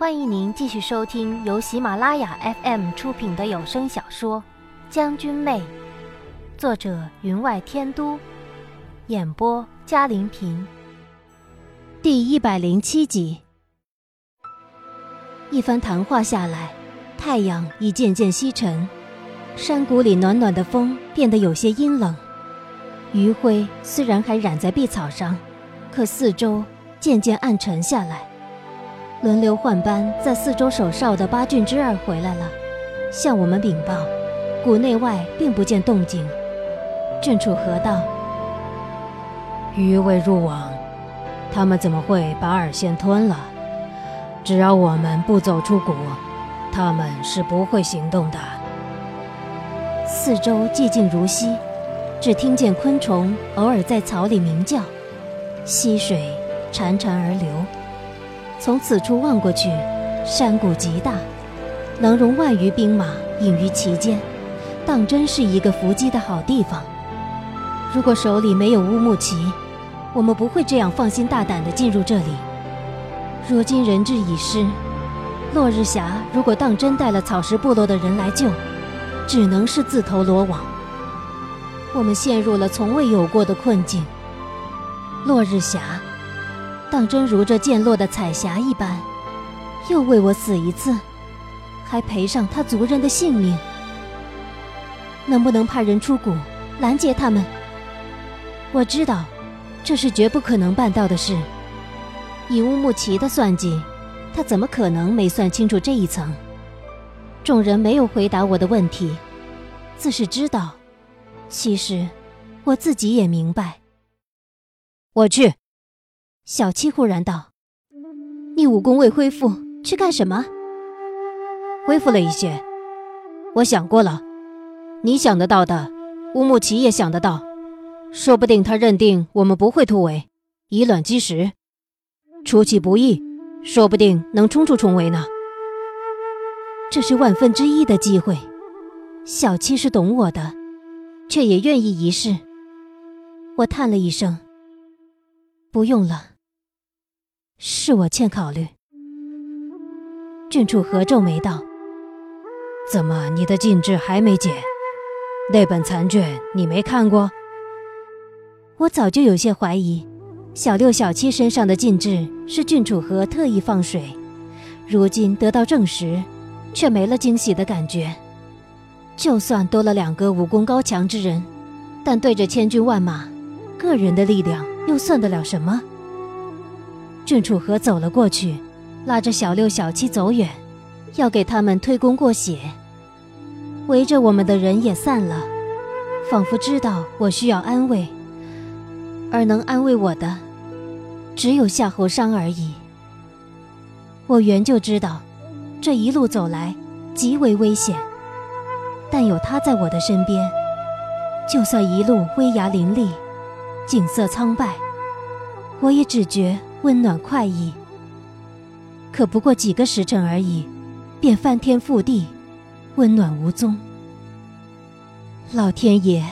欢迎您继续收听由喜马拉雅 FM 出品的有声小说《将军妹》，作者云外天都，演播嘉玲平。第一百零七集。一番谈话下来，太阳已渐渐西沉，山谷里暖暖的风变得有些阴冷。余晖虽然还染在碧草上，可四周渐渐暗沉下来。轮流换班在四周守哨的八郡之二回来了，向我们禀报，谷内外并不见动静。郡主何道：“余未入网，他们怎么会把饵先吞了？只要我们不走出谷，他们是不会行动的。”四周寂静如溪，只听见昆虫偶尔在草里鸣叫，溪水潺潺而流。从此处望过去，山谷极大，能容万余兵马隐于其间，当真是一个伏击的好地方。如果手里没有乌木齐，我们不会这样放心大胆地进入这里。如今人质已失，落日霞如果当真带了草食部落的人来救，只能是自投罗网。我们陷入了从未有过的困境。落日霞。当真如这渐落的彩霞一般，又为我死一次，还赔上他族人的性命。能不能派人出谷拦截他们？我知道，这是绝不可能办到的事。以乌木齐的算计，他怎么可能没算清楚这一层？众人没有回答我的问题，自是知道。其实，我自己也明白。我去。小七忽然道：“你武功未恢复，去干什么？”恢复了一些。我想过了，你想得到的，乌木齐也想得到。说不定他认定我们不会突围，以卵击石，出其不意，说不定能冲出重围呢。这是万分之一的机会。小七是懂我的，却也愿意一试。我叹了一声：“不用了。”是我欠考虑。郡主合皱眉道：“怎么你的禁制还没解？那本残卷你没看过？”我早就有些怀疑，小六、小七身上的禁制是郡主和特意放水，如今得到证实，却没了惊喜的感觉。就算多了两个武功高强之人，但对着千军万马，个人的力量又算得了什么？郑楚河走了过去，拉着小六、小七走远，要给他们推功过血。围着我们的人也散了，仿佛知道我需要安慰，而能安慰我的，只有夏侯商而已。我原就知道，这一路走来极为危险，但有他在我的身边，就算一路危崖林立，景色苍白，我也只觉。温暖快意，可不过几个时辰而已，便翻天覆地，温暖无踪。老天爷，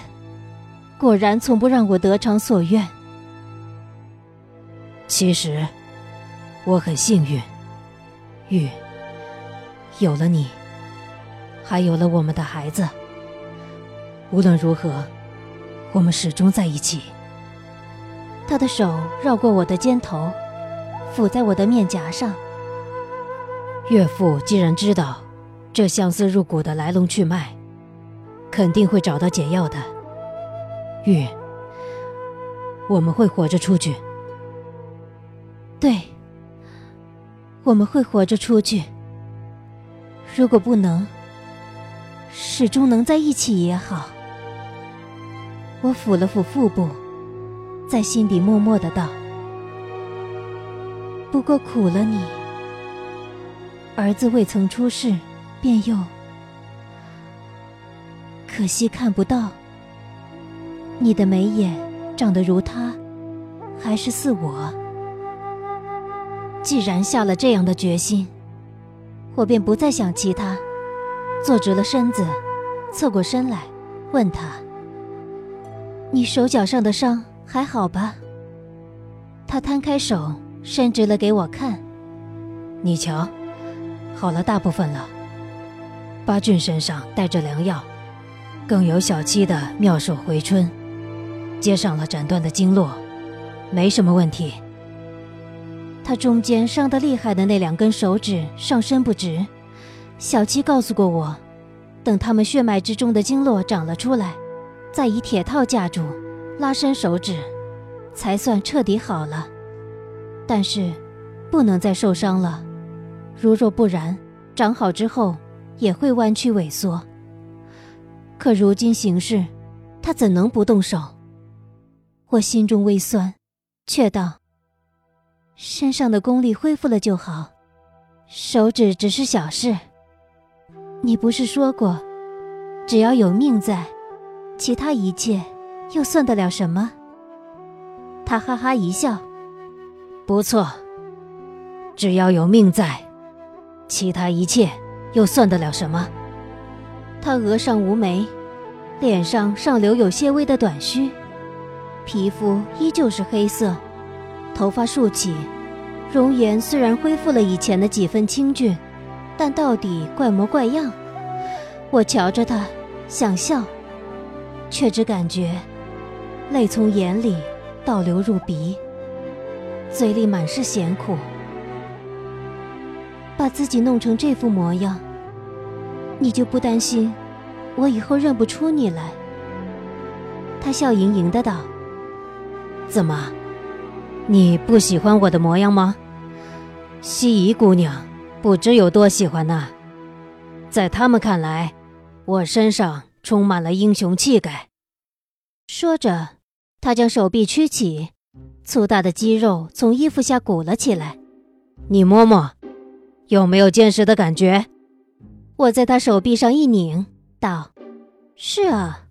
果然从不让我得偿所愿。其实，我很幸运，玉，有了你，还有了我们的孩子。无论如何，我们始终在一起。他的手绕过我的肩头，抚在我的面颊上。岳父既然知道这相思入骨的来龙去脉，肯定会找到解药的。玉，我们会活着出去。对，我们会活着出去。如果不能，始终能在一起也好。我抚了抚腹部。在心底默默的道：“不过苦了你，儿子未曾出世，便又可惜看不到。你的眉眼长得如他，还是似我？既然下了这样的决心，我便不再想其他，坐直了身子，侧过身来，问他：你手脚上的伤？”还好吧。他摊开手，伸直了给我看。你瞧，好了大部分了。八俊身上带着良药，更有小七的妙手回春，接上了斩断的经络，没什么问题。他中间伤得厉害的那两根手指上伸不直，小七告诉过我，等他们血脉之中的经络长了出来，再以铁套架住，拉伸手指，才算彻底好了。但是，不能再受伤了，如若不然，长好之后也会弯曲萎缩。可如今形势，他怎能不动手？我心中微酸，却道。身上的功力恢复了就好，手指只是小事。你不是说过，只要有命在，其他一切又算得了什么？他哈哈一笑，不错。只要有命在，其他一切又算得了什么？他额上无眉，脸上尚留有些微的短须，皮肤依旧是黑色。头发竖起，容颜虽然恢复了以前的几分清俊，但到底怪模怪样。我瞧着他，想笑，却只感觉泪从眼里倒流入鼻，嘴里满是咸苦。把自己弄成这副模样，你就不担心我以后认不出你来？他笑盈盈的道：“怎么？”你不喜欢我的模样吗？西夷姑娘不知有多喜欢呢。在他们看来，我身上充满了英雄气概。说着，他将手臂屈起，粗大的肌肉从衣服下鼓了起来。你摸摸，有没有坚实的感觉？我在他手臂上一拧，道：“是啊，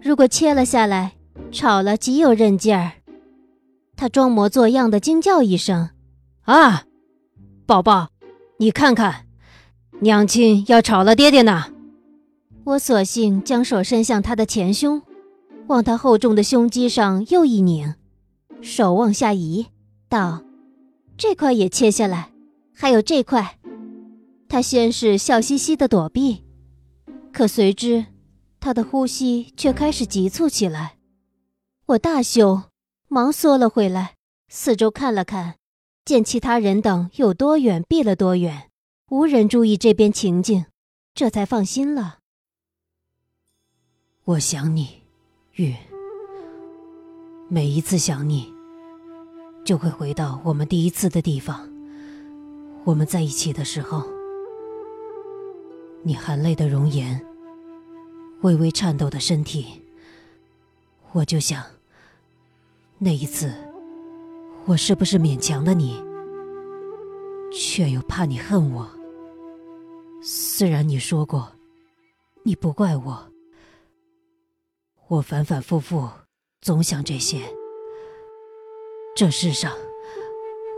如果切了下来，炒了极有韧劲儿。”他装模作样的惊叫一声：“啊，宝宝，你看看，娘亲要炒了爹爹呢！”我索性将手伸向他的前胸，往他厚重的胸肌上又一拧，手往下移，道：“这块也切下来，还有这块。”他先是笑嘻嘻的躲避，可随之，他的呼吸却开始急促起来。我大羞。忙缩了回来，四周看了看，见其他人等有多远避了多远，无人注意这边情景，这才放心了。我想你，玉。每一次想你，就会回到我们第一次的地方。我们在一起的时候，你含泪的容颜，微微颤抖的身体，我就想。那一次，我是不是勉强了你？却又怕你恨我。虽然你说过，你不怪我，我反反复复总想这些。这世上，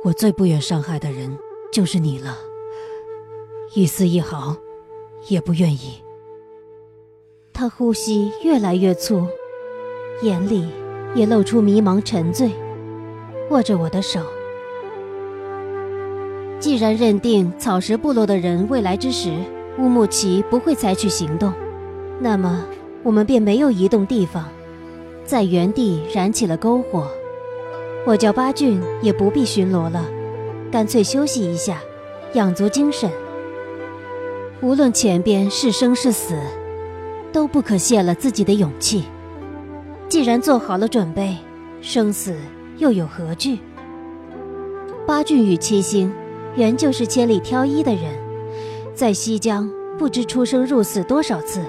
我最不愿伤害的人就是你了，一丝一毫也不愿意。他呼吸越来越粗，眼里。也露出迷茫沉醉，握着我的手。既然认定草食部落的人未来之时乌木齐不会采取行动，那么我们便没有移动地方，在原地燃起了篝火。我叫八俊也不必巡逻了，干脆休息一下，养足精神。无论前边是生是死，都不可泄了自己的勇气。既然做好了准备，生死又有何惧？八俊与七星原就是千里挑一的人，在西疆不知出生入死多少次，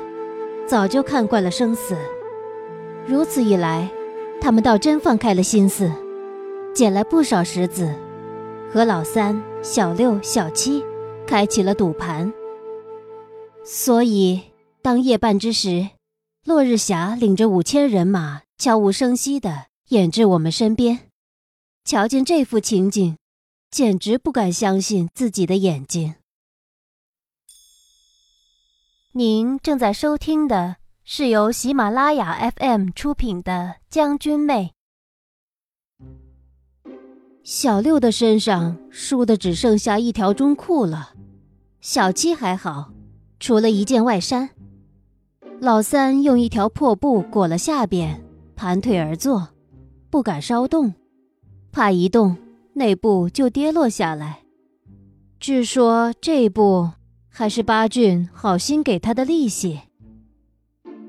早就看惯了生死。如此一来，他们倒真放开了心思，捡来不少石子，和老三、小六、小七开启了赌盘。所以，当夜半之时。落日霞领着五千人马，悄无声息地演至我们身边。瞧见这幅情景，简直不敢相信自己的眼睛。您正在收听的是由喜马拉雅 FM 出品的《将军妹》。小六的身上输的只剩下一条中裤了，小七还好，除了一件外衫。老三用一条破布裹了下边，盘腿而坐，不敢稍动，怕一动那布就跌落下来。据说这布还是八俊好心给他的利息。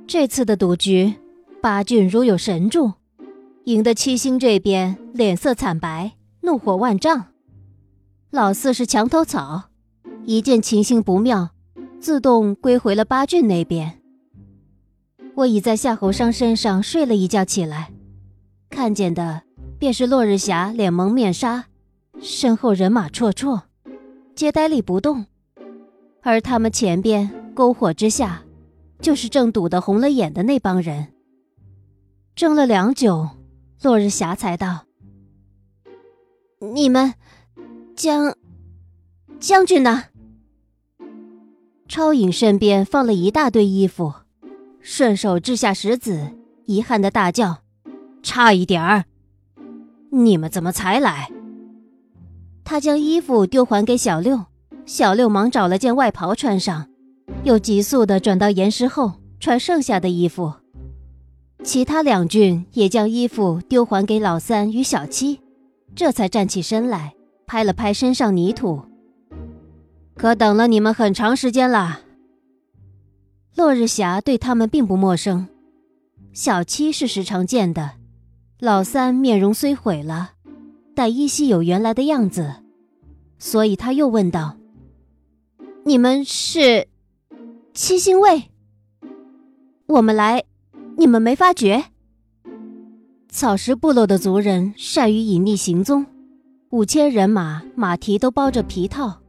这次的赌局，八俊如有神助，赢得七星这边脸色惨白，怒火万丈。老四是墙头草，一见情形不妙，自动归回了八俊那边。我已在夏侯商身上睡了一觉起来，看见的便是落日霞脸蒙面纱，身后人马绰绰，皆呆立不动，而他们前边篝火之下，就是正赌得红了眼的那帮人。争了良久，落日霞才道：“你们将将军呢？”超影身边放了一大堆衣服。顺手掷下石子，遗憾的大叫：“差一点儿！你们怎么才来？”他将衣服丢还给小六，小六忙找了件外袍穿上，又急速的转到岩石后穿剩下的衣服。其他两郡也将衣服丢还给老三与小七，这才站起身来，拍了拍身上泥土：“可等了你们很长时间了。”落日霞对他们并不陌生，小七是时常见的，老三面容虽毁了，但依稀有原来的样子，所以他又问道：“你们是七星卫？我们来，你们没发觉？”草食部落的族人善于隐匿行踪，五千人马，马蹄都包着皮套，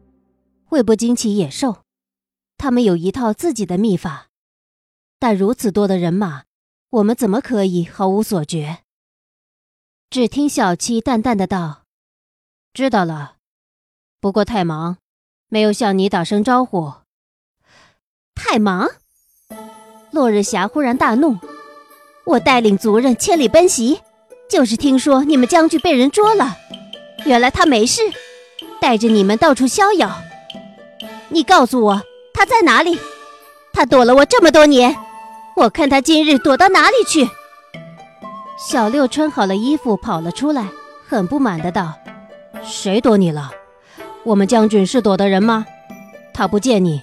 会不惊起野兽。他们有一套自己的秘法，但如此多的人马，我们怎么可以毫无所觉？只听小七淡淡的道：“知道了，不过太忙，没有向你打声招呼。”太忙！落日霞忽然大怒：“我带领族人千里奔袭，就是听说你们将军被人捉了，原来他没事，带着你们到处逍遥。你告诉我。”他在哪里？他躲了我这么多年，我看他今日躲到哪里去？小六穿好了衣服跑了出来，很不满的道：“谁躲你了？我们将军是躲的人吗？他不见你，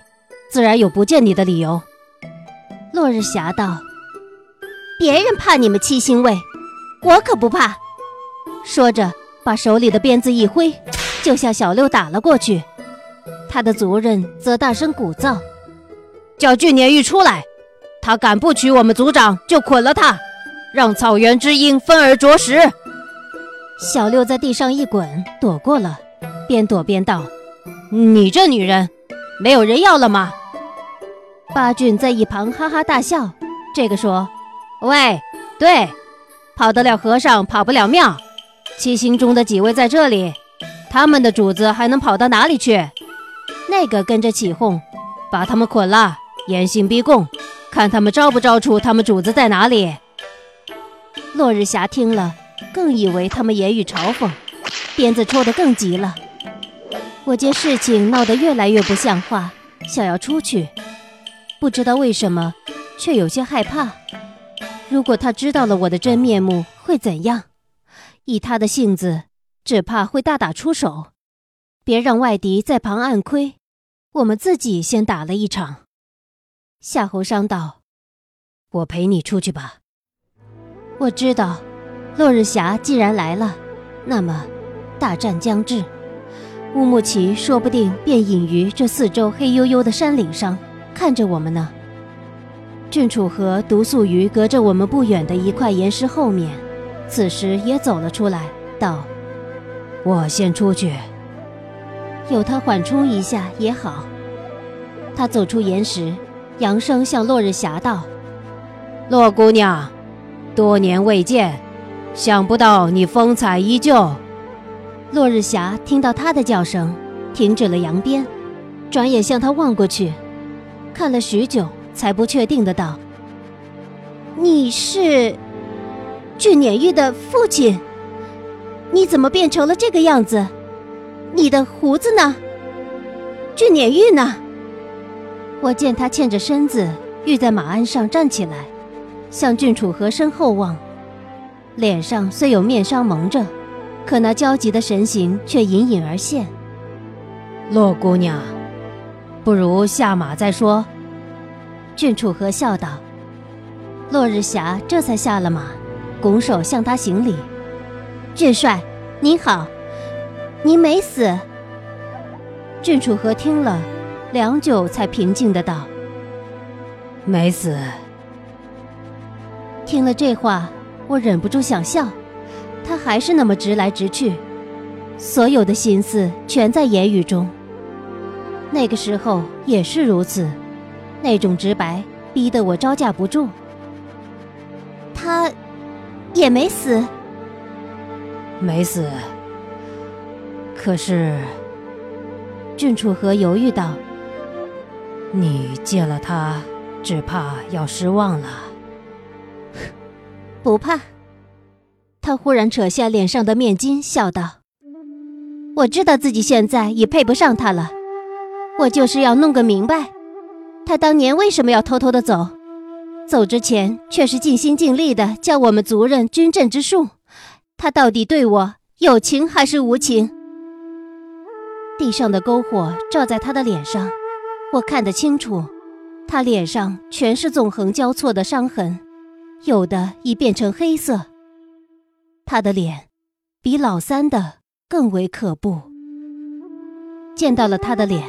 自然有不见你的理由。”落日霞道：“别人怕你们七星卫，我可不怕。”说着，把手里的鞭子一挥，就向小六打了过去。他的族人则大声鼓噪：“叫巨年玉出来！他敢不娶我们族长，就捆了他，让草原之鹰分而啄食。”小六在地上一滚，躲过了，边躲边道：“你这女人，没有人要了吗？”八俊在一旁哈哈大笑。这个说：“喂，对，跑得了和尚跑不了庙。七星中的几位在这里，他们的主子还能跑到哪里去？”那个跟着起哄，把他们捆了，严刑逼供，看他们招不招出他们主子在哪里。落日霞听了，更以为他们言语嘲讽，鞭子抽得更急了。我见事情闹得越来越不像话，想要出去，不知道为什么，却有些害怕。如果他知道了我的真面目，会怎样？以他的性子，只怕会大打出手。别让外敌在旁暗亏，我们自己先打了一场。夏侯商道：“我陪你出去吧。”我知道，落日霞既然来了，那么大战将至，乌木齐说不定便隐于这四周黑黝黝的山岭上，看着我们呢。郑楚河独宿于隔着我们不远的一块岩石后面，此时也走了出来，道：“我先出去。”有他缓冲一下也好。他走出岩石，扬声向落日霞道：“洛姑娘，多年未见，想不到你风采依旧。”落日霞听到他的叫声，停止了扬鞭，转眼向他望过去，看了许久，才不确定的道：“你是俊撵玉的父亲？你怎么变成了这个样子？”你的胡子呢？俊撵玉呢？我见他欠着身子，欲在马鞍上站起来，向郡主和身后望，脸上虽有面纱蒙着，可那焦急的神情却隐隐而现。洛姑娘，不如下马再说。郡主和笑道。落日霞这才下了马，拱手向他行礼：“郡帅，您好，您没死。”郡主和听了，良久才平静的道：“没死。”听了这话，我忍不住想笑，他还是那么直来直去，所有的心思全在言语中。那个时候也是如此，那种直白逼得我招架不住。他也没死，没死。可是，郡楚河犹豫道：“你见了他，只怕要失望了。”不怕。他忽然扯下脸上的面巾，笑道：“我知道自己现在已配不上他了，我就是要弄个明白，他当年为什么要偷偷的走。”走之前，却是尽心尽力的教我们族人军阵之术。他到底对我有情还是无情？地上的篝火照在他的脸上，我看得清楚，他脸上全是纵横交错的伤痕，有的已变成黑色。他的脸，比老三的更为可怖。见到了他的脸，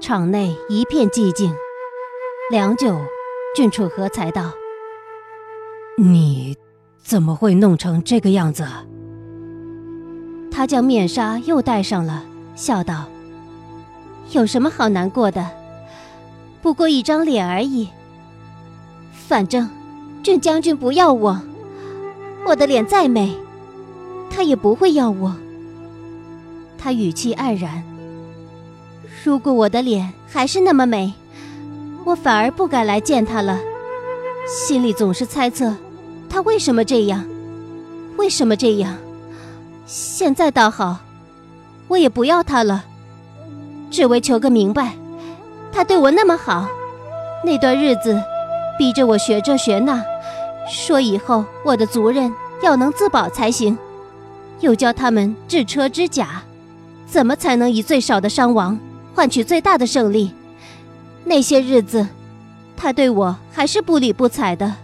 场内一片寂静，良久。郡主和才道：“你怎么会弄成这个样子？”他将面纱又戴上了，笑道：“有什么好难过的？不过一张脸而已。反正郡将军不要我，我的脸再美，他也不会要我。”他语气黯然：“如果我的脸还是那么美。”我反而不敢来见他了，心里总是猜测，他为什么这样，为什么这样？现在倒好，我也不要他了，只为求个明白。他对我那么好，那段日子，逼着我学这学那，说以后我的族人要能自保才行，又教他们制车之甲，怎么才能以最少的伤亡换取最大的胜利？那些日子，他对我还是不理不睬的，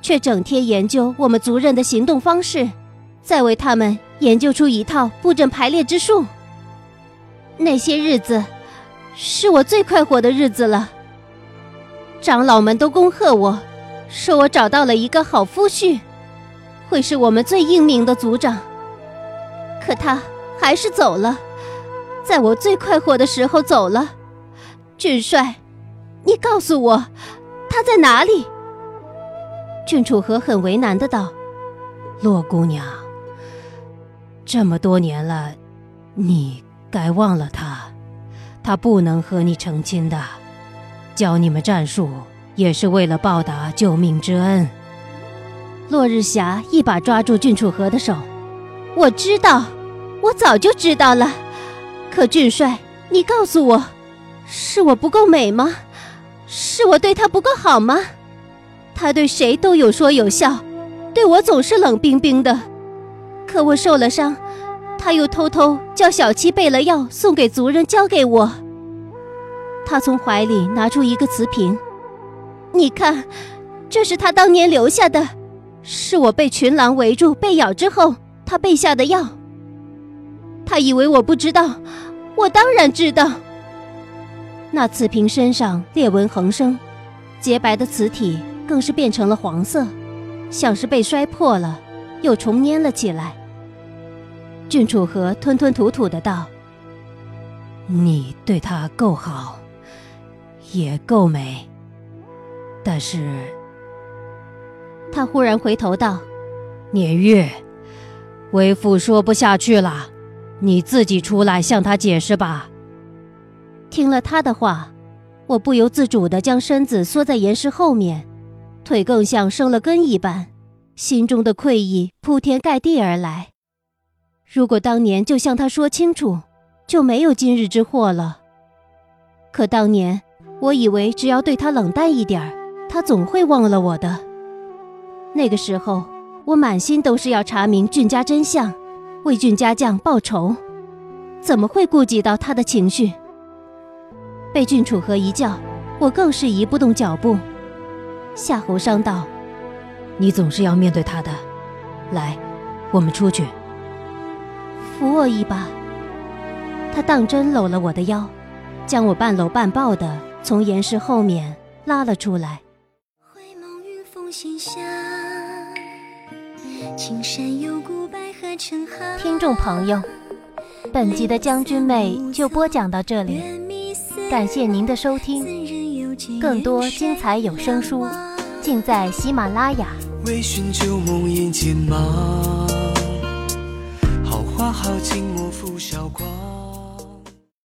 却整天研究我们族人的行动方式，再为他们研究出一套布阵排列之术。那些日子，是我最快活的日子了。长老们都恭贺我，说我找到了一个好夫婿，会是我们最英明的族长。可他还是走了，在我最快活的时候走了，俊帅。你告诉我，他在哪里？郡主和很为难的道：“洛姑娘，这么多年了，你该忘了他，他不能和你成亲的。教你们战术，也是为了报答救命之恩。”落日霞一把抓住郡主和的手：“我知道，我早就知道了。可郡帅，你告诉我，是我不够美吗？”是我对他不够好吗？他对谁都有说有笑，对我总是冷冰冰的。可我受了伤，他又偷偷叫小七备了药送给族人交给我。他从怀里拿出一个瓷瓶，你看，这是他当年留下的，是我被群狼围住被咬之后他备下的药。他以为我不知道，我当然知道。那瓷瓶身上裂纹横生，洁白的瓷体更是变成了黄色，像是被摔破了，又重粘了起来。郡主和吞吞吐吐的道：“你对他够好，也够美，但是……”他忽然回头道：“年月，为父说不下去了，你自己出来向他解释吧。”听了他的话，我不由自主地将身子缩在岩石后面，腿更像生了根一般，心中的愧意铺天盖地而来。如果当年就向他说清楚，就没有今日之祸了。可当年我以为只要对他冷淡一点儿，他总会忘了我的。那个时候，我满心都是要查明俊家真相，为俊家将报仇，怎么会顾及到他的情绪？被郡主和一叫，我更是移不动脚步。夏侯商道：“你总是要面对他的，来，我们出去。”扶我一把。他当真搂了我的腰，将我半搂半抱的从岩石后面拉了出来。听众朋友，本集的将军妹就播讲到这里，感谢您的收听，更多精彩有声书尽在喜马拉雅。为寻旧梦眼前好花好景莫负韶光。